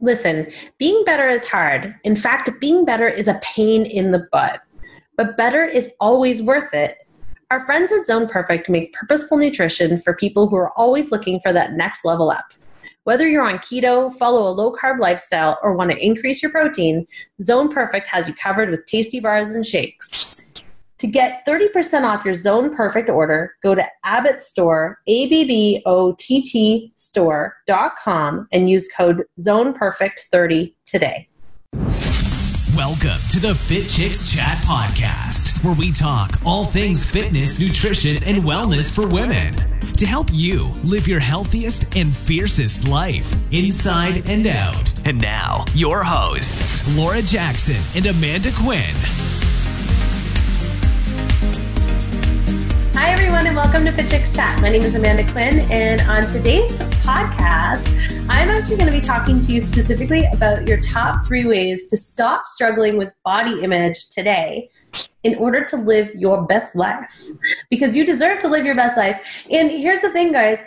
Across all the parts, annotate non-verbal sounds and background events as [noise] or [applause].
Listen, being better is hard. In fact, being better is a pain in the butt. But better is always worth it. Our friends at Zone Perfect make purposeful nutrition for people who are always looking for that next level up. Whether you're on keto, follow a low carb lifestyle, or want to increase your protein, Zone Perfect has you covered with tasty bars and shakes. To get 30% off your Zone Perfect order, go to Abbott Store, A-B-B-O-T-T store.com and use code ZonePerfect30 today. Welcome to the Fit Chicks Chat Podcast, where we talk all things fitness, nutrition, and wellness for women to help you live your healthiest and fiercest life inside and out. And now, your hosts, Laura Jackson and Amanda Quinn. Hi, everyone, and welcome to Fit Chicks Chat. My name is Amanda Quinn, and on today's podcast, I'm actually going to be talking to you specifically about your top three ways to stop struggling with body image today in order to live your best life. Because you deserve to live your best life. And here's the thing, guys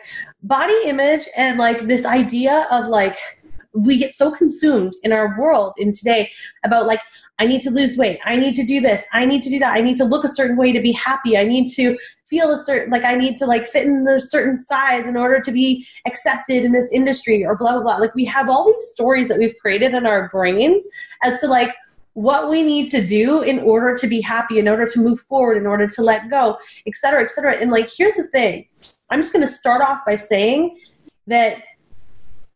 body image and like this idea of like, we get so consumed in our world in today about like i need to lose weight i need to do this i need to do that i need to look a certain way to be happy i need to feel a certain like i need to like fit in the certain size in order to be accepted in this industry or blah blah blah. Like we have all these stories that we've created in our brains as to like what we need to do in order to be happy in order to move forward in order to let go et cetera et cetera. And like here's the thing. I'm just to start off by saying that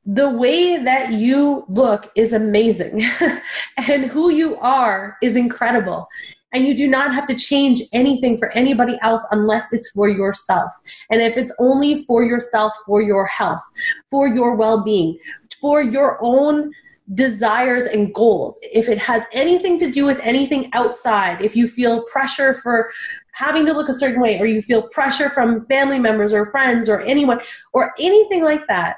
the way that you look is amazing. [laughs] And who you are is incredible and you do not have to change anything for anybody else unless it's for yourself. And if it's only for yourself for your health for your well-being for your own desires and goals. If it has anything to do with anything outside if you feel pressure for having to look a certain way or you feel pressure from family members or friends or anyone or anything like that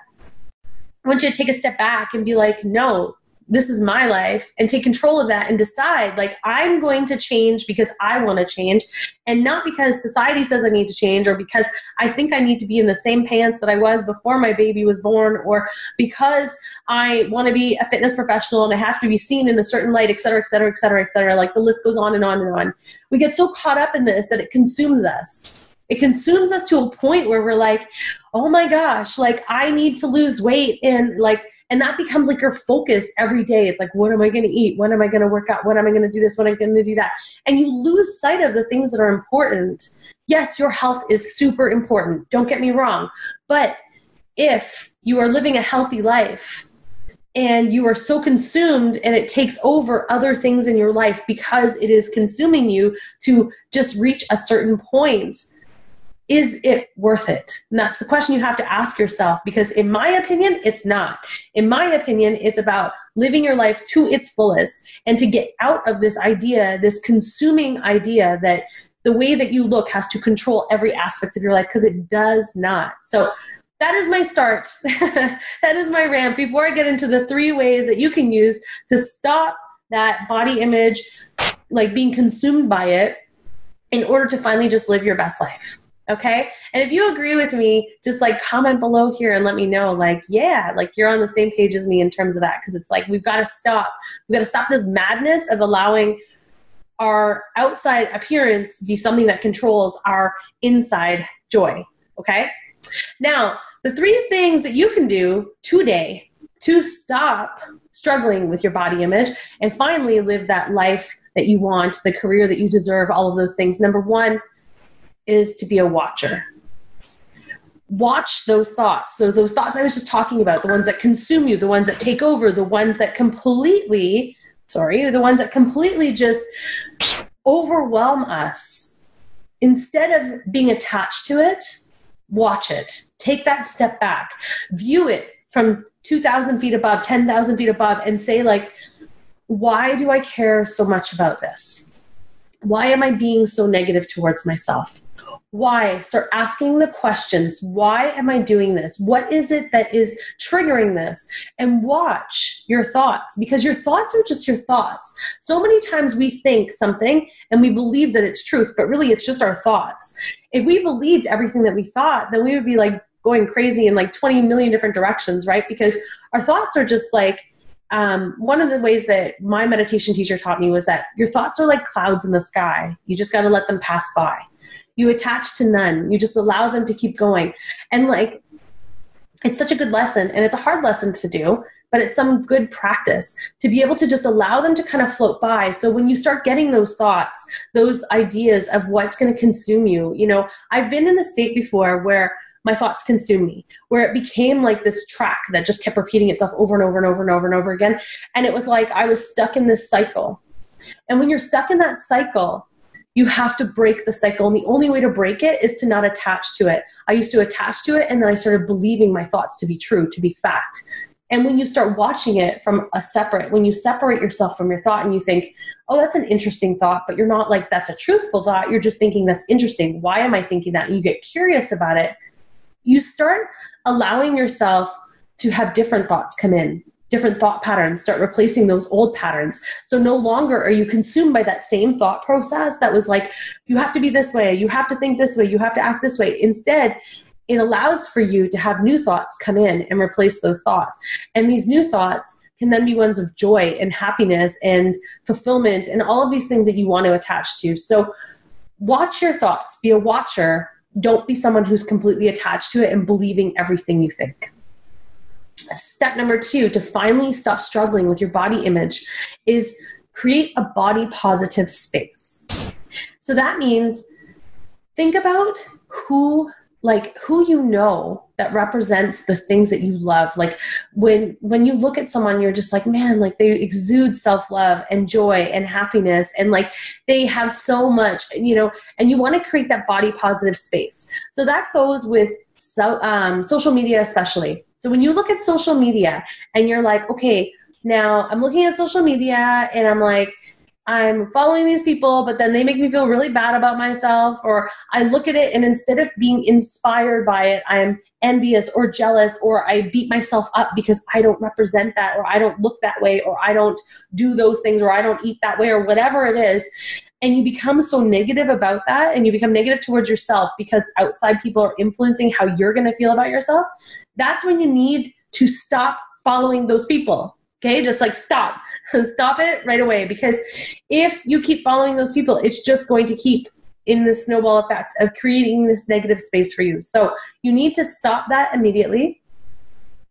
I want you to take a step back and be like, no, this is my life and take control of that and decide like i'm going to change because i want to change and not because society says i need to change or because i think i need to be in the same pants that i was before my baby was born or because i want to be a fitness professional and i have to be seen in a certain light et cetera et cetera et cetera et cetera. Like the list goes on and on and on. We get so caught up in this that it consumes us. It consumes us to a point where we're like oh my gosh like i need to lose weight and like and that becomes like your focus every day. It's like what am i going to eat? When am i going to work out? When am i going to do this? When am i going to do that? And you lose sight of the things that are important. Yes your health is super important. Don't get me wrong. But if you are living a healthy life and you are so consumed and it takes over other things in your life because it is consuming you to just reach a certain point is it worth it? And that's the question you have to ask yourself because, in my opinion, it's not. In my opinion, it's about living your life to its fullest and to get out of this idea, this consuming idea that the way that you look has to control every aspect of your life because it does not. So, that is my start. [laughs] that is my rant. Before I get into the three ways that you can use to stop that body image, like being consumed by it, in order to finally just live your best life. Okay. And if you agree with me, just like comment below here and let me know, like, yeah, like you're on the same page as me in terms of that. Cause it's like, we've got to stop. We've got to stop this madness of allowing our outside appearance be something that controls our inside joy. Okay. Now, the three things that you can do today to stop struggling with your body image and finally live that life that you want, the career that you deserve, all of those things. Number one, is to be a watcher. Watch those thoughts. So, those thoughts I was just talking about, the ones that consume you, the ones that take over, the ones that completely, sorry, the ones that completely just overwhelm us. Instead of being attached to it, watch it. Take that step back. View it from 2,000 feet above, 10,000 feet above, and say, like, why do I care so much about this? Why am I being so negative towards myself? Why? Start asking the questions. Why am i doing this? What is it that is triggering this? And watch your thoughts because your thoughts are just your thoughts. So many times we think something and we believe that it's truth but really it's just our thoughts. If we believed everything that we thought then we would be like going crazy in like 20 million different directions right? Because our thoughts are just like um, one of the ways that my meditation teacher taught me was that your thoughts are like clouds in the sky. You just got to let them pass by. You attach to none. You just allow them to keep going. And like, it's such a good lesson, and it's a hard lesson to do, but it's some good practice to be able to just allow them to kind of float by. So when you start getting those thoughts, those ideas of what's going to consume you, you know, I've been in a state before where my thoughts consume me, where it became like this track that just kept repeating itself over and over and over and over and over again. And it was like I was stuck in this cycle. And when you're stuck in that cycle, you have to break the cycle. And the only way to break it is to not attach to it. I used to attach to it, and then I started believing my thoughts to be true, to be fact. And when you start watching it from a separate, when you separate yourself from your thought and you think, oh, that's an interesting thought, but you're not like, that's a truthful thought. You're just thinking, that's interesting. Why am I thinking that? And you get curious about it you start allowing yourself to have different thoughts come in different thought patterns start replacing those old patterns. So no longer are you consumed by that same thought process that was like you have to be this way you have to think this way you have to act this way. Instead it allows for you to have new thoughts come in and replace those thoughts. And these new thoughts can then be ones of joy and happiness and fulfillment and all of these things that you want to attach to. So watch your thoughts be a watcher. Don't be someone who's completely attached to it and believing everything you think. Step number two to finally stop struggling with your body image is create a body positive space. So that means think about who like who you know that represents the things that you love. Like when when you look at someone you're just like man like they exude self-love and joy and happiness and like they have so much you know and you want to create that body positive space. So that goes with so um, social media especially so when you look at social media and you're like okay now i'm looking at social media and i'm like I'm following these people, but then they make me feel really bad about myself, or I look at it and instead of being inspired by it, I'm envious or jealous, or I beat myself up because I don't represent that, or I don't look that way, or I don't do those things, or I don't eat that way, or whatever it is. And you become so negative about that, and you become negative towards yourself because outside people are influencing how you're going to feel about yourself. That's when you need to stop following those people Okay, just like stop. [laughs] stop it right away because if you keep following those people, it's just going to keep in the snowball effect of creating this negative space for you. So you need to stop that immediately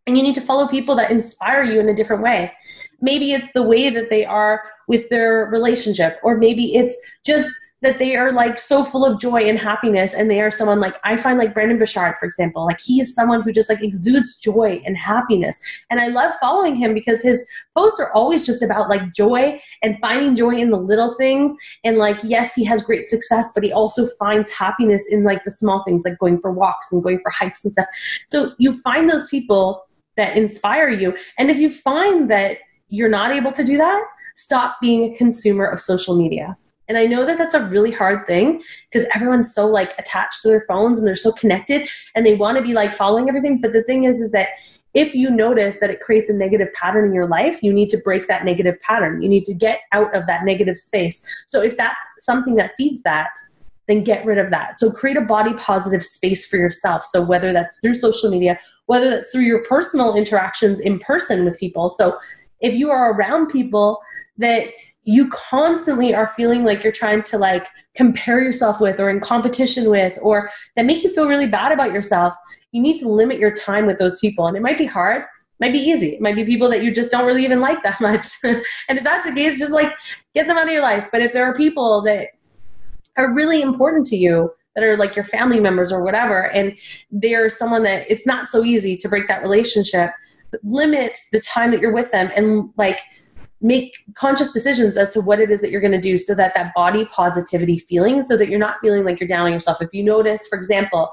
and you need to follow people that inspire you in a different way. Maybe it's the way that they are with their relationship, or maybe it's just that they are like so full of joy and happiness and they are someone like i find like Brendon Burchard for example like he is someone who just like exudes joy and happiness. And i love following him because his posts are always just about like joy and finding joy in the little things. And like yes he has great success but he also finds happiness in like the small things like going for walks and going for hikes and stuff. So you find those people that inspire you. And if you find that you're not able to do that stop being a consumer of social media and I know that that's a really hard thing because everyone's so like attached to their phones and they're so connected and they want to be like following everything. But the thing is, is that if you notice that it creates a negative pattern in your life, you need to break that negative pattern. You need to get out of that negative space. So if that's something that feeds that, then get rid of that. So create a body positive space for yourself. So whether that's through social media, whether that's through your personal interactions in person with people. So if you are around people that you constantly are feeling like you're trying to like compare yourself with or in competition with or that make you feel really bad about yourself you need to limit your time with those people. And it might be hard might be easy it might be people that you just don't really even like that [laughs] much. And if that's the case just like get them out of your life. But if there are people that are really important to you that are like your family members or whatever and they're someone that it's not so easy to break that relationship limit the time that you're with them and like make conscious decisions as to what it is that you're going to do so that that body positivity feeling so that you're not feeling like you're down on yourself. If you notice for example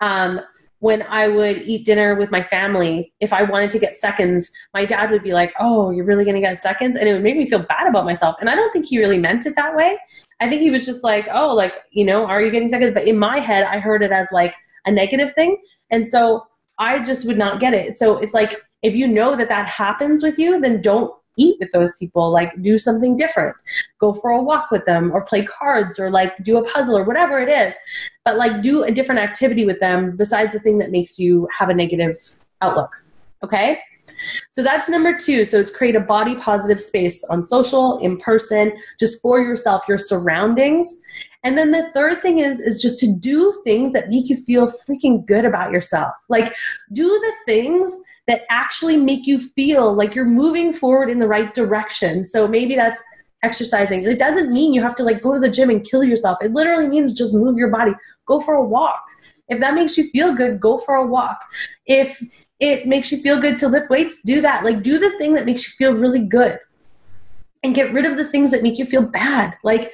um, when i would eat dinner with my family if i wanted to get seconds my dad would be like oh you're really going to get seconds? And it would make me feel bad about myself. And i don't think he really meant it that way. I think he was just like oh like you know are you getting seconds? But in my head i heard it as like a negative thing. And so i just would not get it. So it's like if you know that that happens with you then don't eat with those people, like do something different, go for a walk with them, or play cards, or like do a puzzle, or whatever it is. But like do a different activity with them besides the thing that makes you have a negative outlook. Okay? So that's number two. So it's create a body positive space on social, in person, just for yourself, your surroundings. And then the third thing is is just to do things that make you feel freaking good about yourself. Like do the things that actually make you feel like you're moving forward in the right direction. So maybe that's exercising. It doesn't mean you have to like go to the gym and kill yourself. It literally means just move your body. Go for a walk. If that makes you feel good, go for a walk. If it makes you feel good to lift weights, do that. Like do the thing that makes you feel really good. And get rid of the things that make you feel bad. Like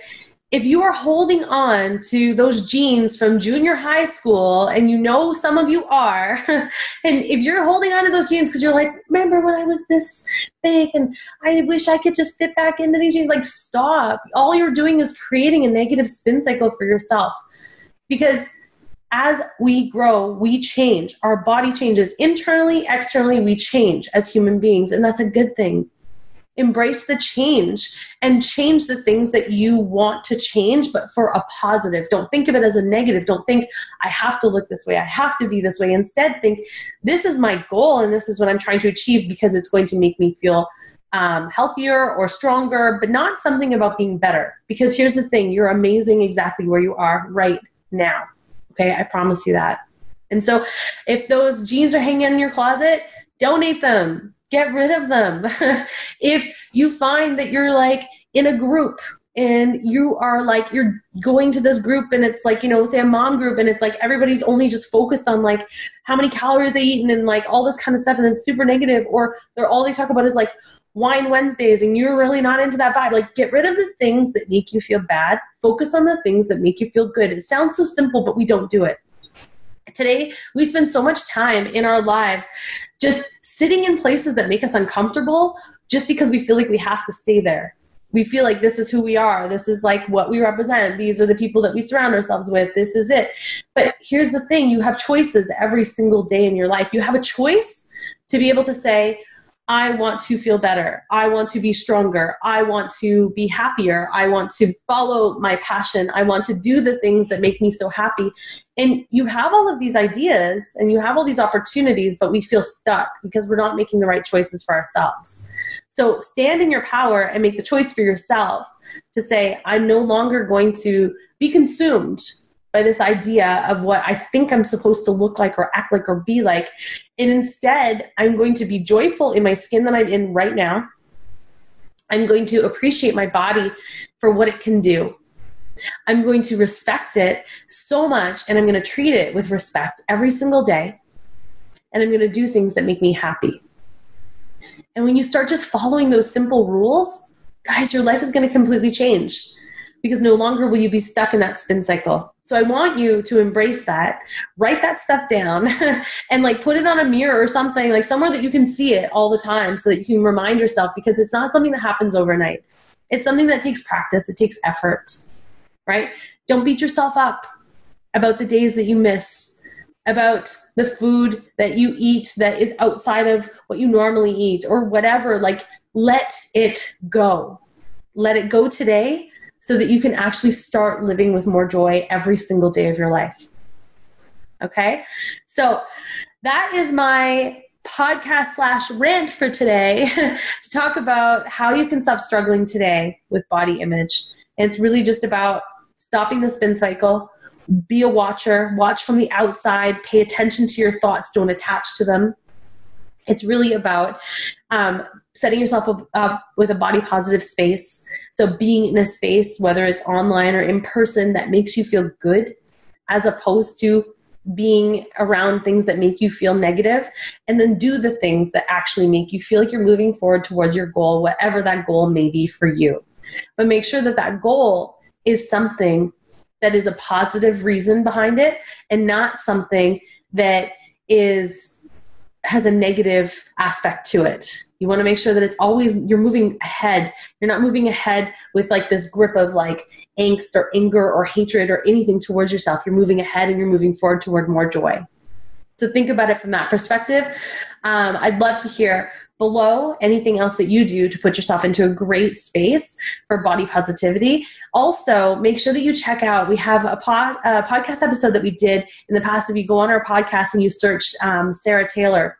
if you are holding on to those jeans from junior high school, and you know some of you are, [laughs] and if you're holding on to those jeans because you're like, remember when I was this big and I wish I could just fit back into these jeans, like, stop. All you're doing is creating a negative spin cycle for yourself. Because as we grow, we change. Our body changes internally, externally, we change as human beings, and that's a good thing embrace the change and change the things that you want to change but for a positive. Don't think of it as a negative. Don't think i have to look this way. I have to be this way. Instead think this is my goal and this is what i'm trying to achieve because it's going to make me feel um, healthier or stronger but not something about being better. Because here's the thing you're amazing exactly where you are right now. Okay? I promise you that. And so if those jeans are hanging in your closet donate them get rid of them. [laughs] if you find that you're like in a group and you are like you're going to this group and it's like you know say a mom group and it's like everybody's only just focused on like how many calories they eat and, like all this kind of stuff and it's super negative or they're all they talk about is like wine wednesdays and you're really not into that vibe. Like get rid of the things that make you feel bad. Focus on the things that make you feel good. It sounds so simple but we don't do it Today, we spend so much time in our lives just sitting in places that make us uncomfortable just because we feel like we have to stay there. We feel like this is who we are. This is like what we represent. These are the people that we surround ourselves with. This is it. But here's the thing you have choices every single day in your life. You have a choice to be able to say, I want to feel better. I want to be stronger. I want to be happier. I want to follow my passion. I want to do the things that make me so happy. And you have all of these ideas and you have all these opportunities, but we feel stuck because we're not making the right choices for ourselves. So stand in your power and make the choice for yourself to say, I'm no longer going to be consumed by this idea of what I think I'm supposed to look like or act like or be like. And instead, I'm going to be joyful in my skin that I'm in right now. I'm going to appreciate my body for what it can do. I'm going to respect it so much and I'm going to treat it with respect every single day. And I'm going to do things that make me happy. And when you start just following those simple rules, guys, your life is going to completely change because no longer will you be stuck in that spin cycle. So I want you to embrace that, write that stuff down, [laughs] and like put it on a mirror or something, like somewhere that you can see it all the time so that you can remind yourself because it's not something that happens overnight. It's something that takes practice, it takes effort, right? Don't beat yourself up about the days that you miss, about the food that you eat that is outside of what you normally eat or whatever. Like, let it go. Let it go today so that you can actually start living with more joy every single day of your life. Okay? So that is my podcast slash rant for today [laughs] to talk about how you can stop struggling today with body image. And it's really just about stopping the spin cycle, be a watcher, watch from the outside, pay attention to your thoughts, don't attach to them. It's really about um, setting yourself up, with a body positive space. So, being in a space, whether it's online or in person, that makes you feel good, as opposed to being around things that make you feel negative, and then do the things that actually make you feel like you're moving forward towards your goal, whatever that goal may be for you. But make sure that that goal is something that is a positive reason behind it and not something that is has a negative aspect to it. You want to make sure that it's always you're moving ahead. You're not moving ahead with like this grip of like angst or anger or hatred or anything towards yourself. You're moving ahead and you're moving forward toward more joy. So think about it from that perspective. Um, I'd love to hear below anything else that you do to put yourself into a great space for body positivity. Also, make sure that you check out, we have a, pod, a podcast episode that we did in the past. If you go on our podcast and you search um, Sarah Taylor,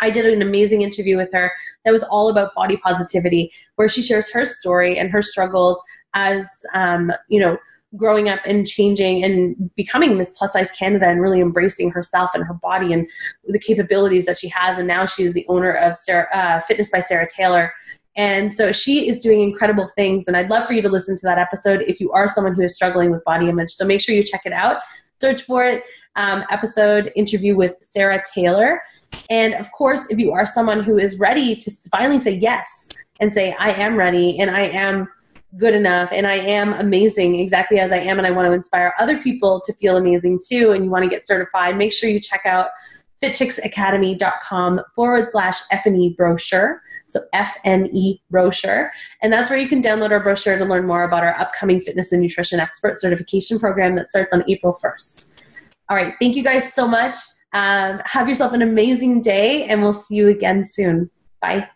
I did an amazing interview with her that was all about body positivity, where she shares her story and her struggles as, um, you know, growing up and changing and becoming Miss Plus Size Canada and really embracing herself and her body and the capabilities that she has. And now she is the owner of Sarah, uh, Fitness by Sarah Taylor. And so she is doing incredible things. And I'd love for you to listen to that episode if you are someone who is struggling with body image. So make sure you check it out. Search for it. Um, episode interview with Sarah Taylor. And of course, if you are someone who is ready to finally say yes and say, I am ready and I am good enough and I am amazing exactly as I am and I want to inspire other people to feel amazing too and you want to get certified, make sure you check out fitchicksacademy.com forward slash FNE brochure. So FNE brochure. And that's where you can download our brochure to learn more about our upcoming fitness and nutrition expert certification program that starts on April 1st. All right. Thank you guys so much. Um, have yourself an amazing day and we'll see you again soon. Bye.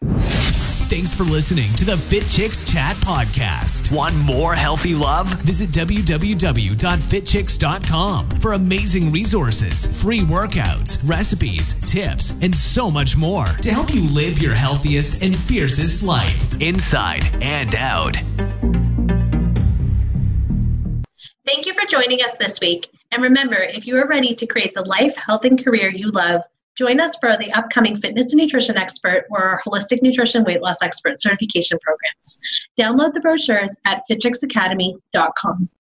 Thanks for listening to the Fit Chicks Chat podcast. Want more healthy love? Visit www.fitchicks.com for amazing resources, free workouts, recipes, tips, and so much more to help you live your healthiest and fiercest life, inside and out. Thank you for joining us this week. And remember, if you are ready to create the life, health, and career you love, Join us for the upcoming Fitness and Nutrition Expert or our Holistic Nutrition Weight Loss Expert certification programs. Download the brochures at fitchicksacademy.com.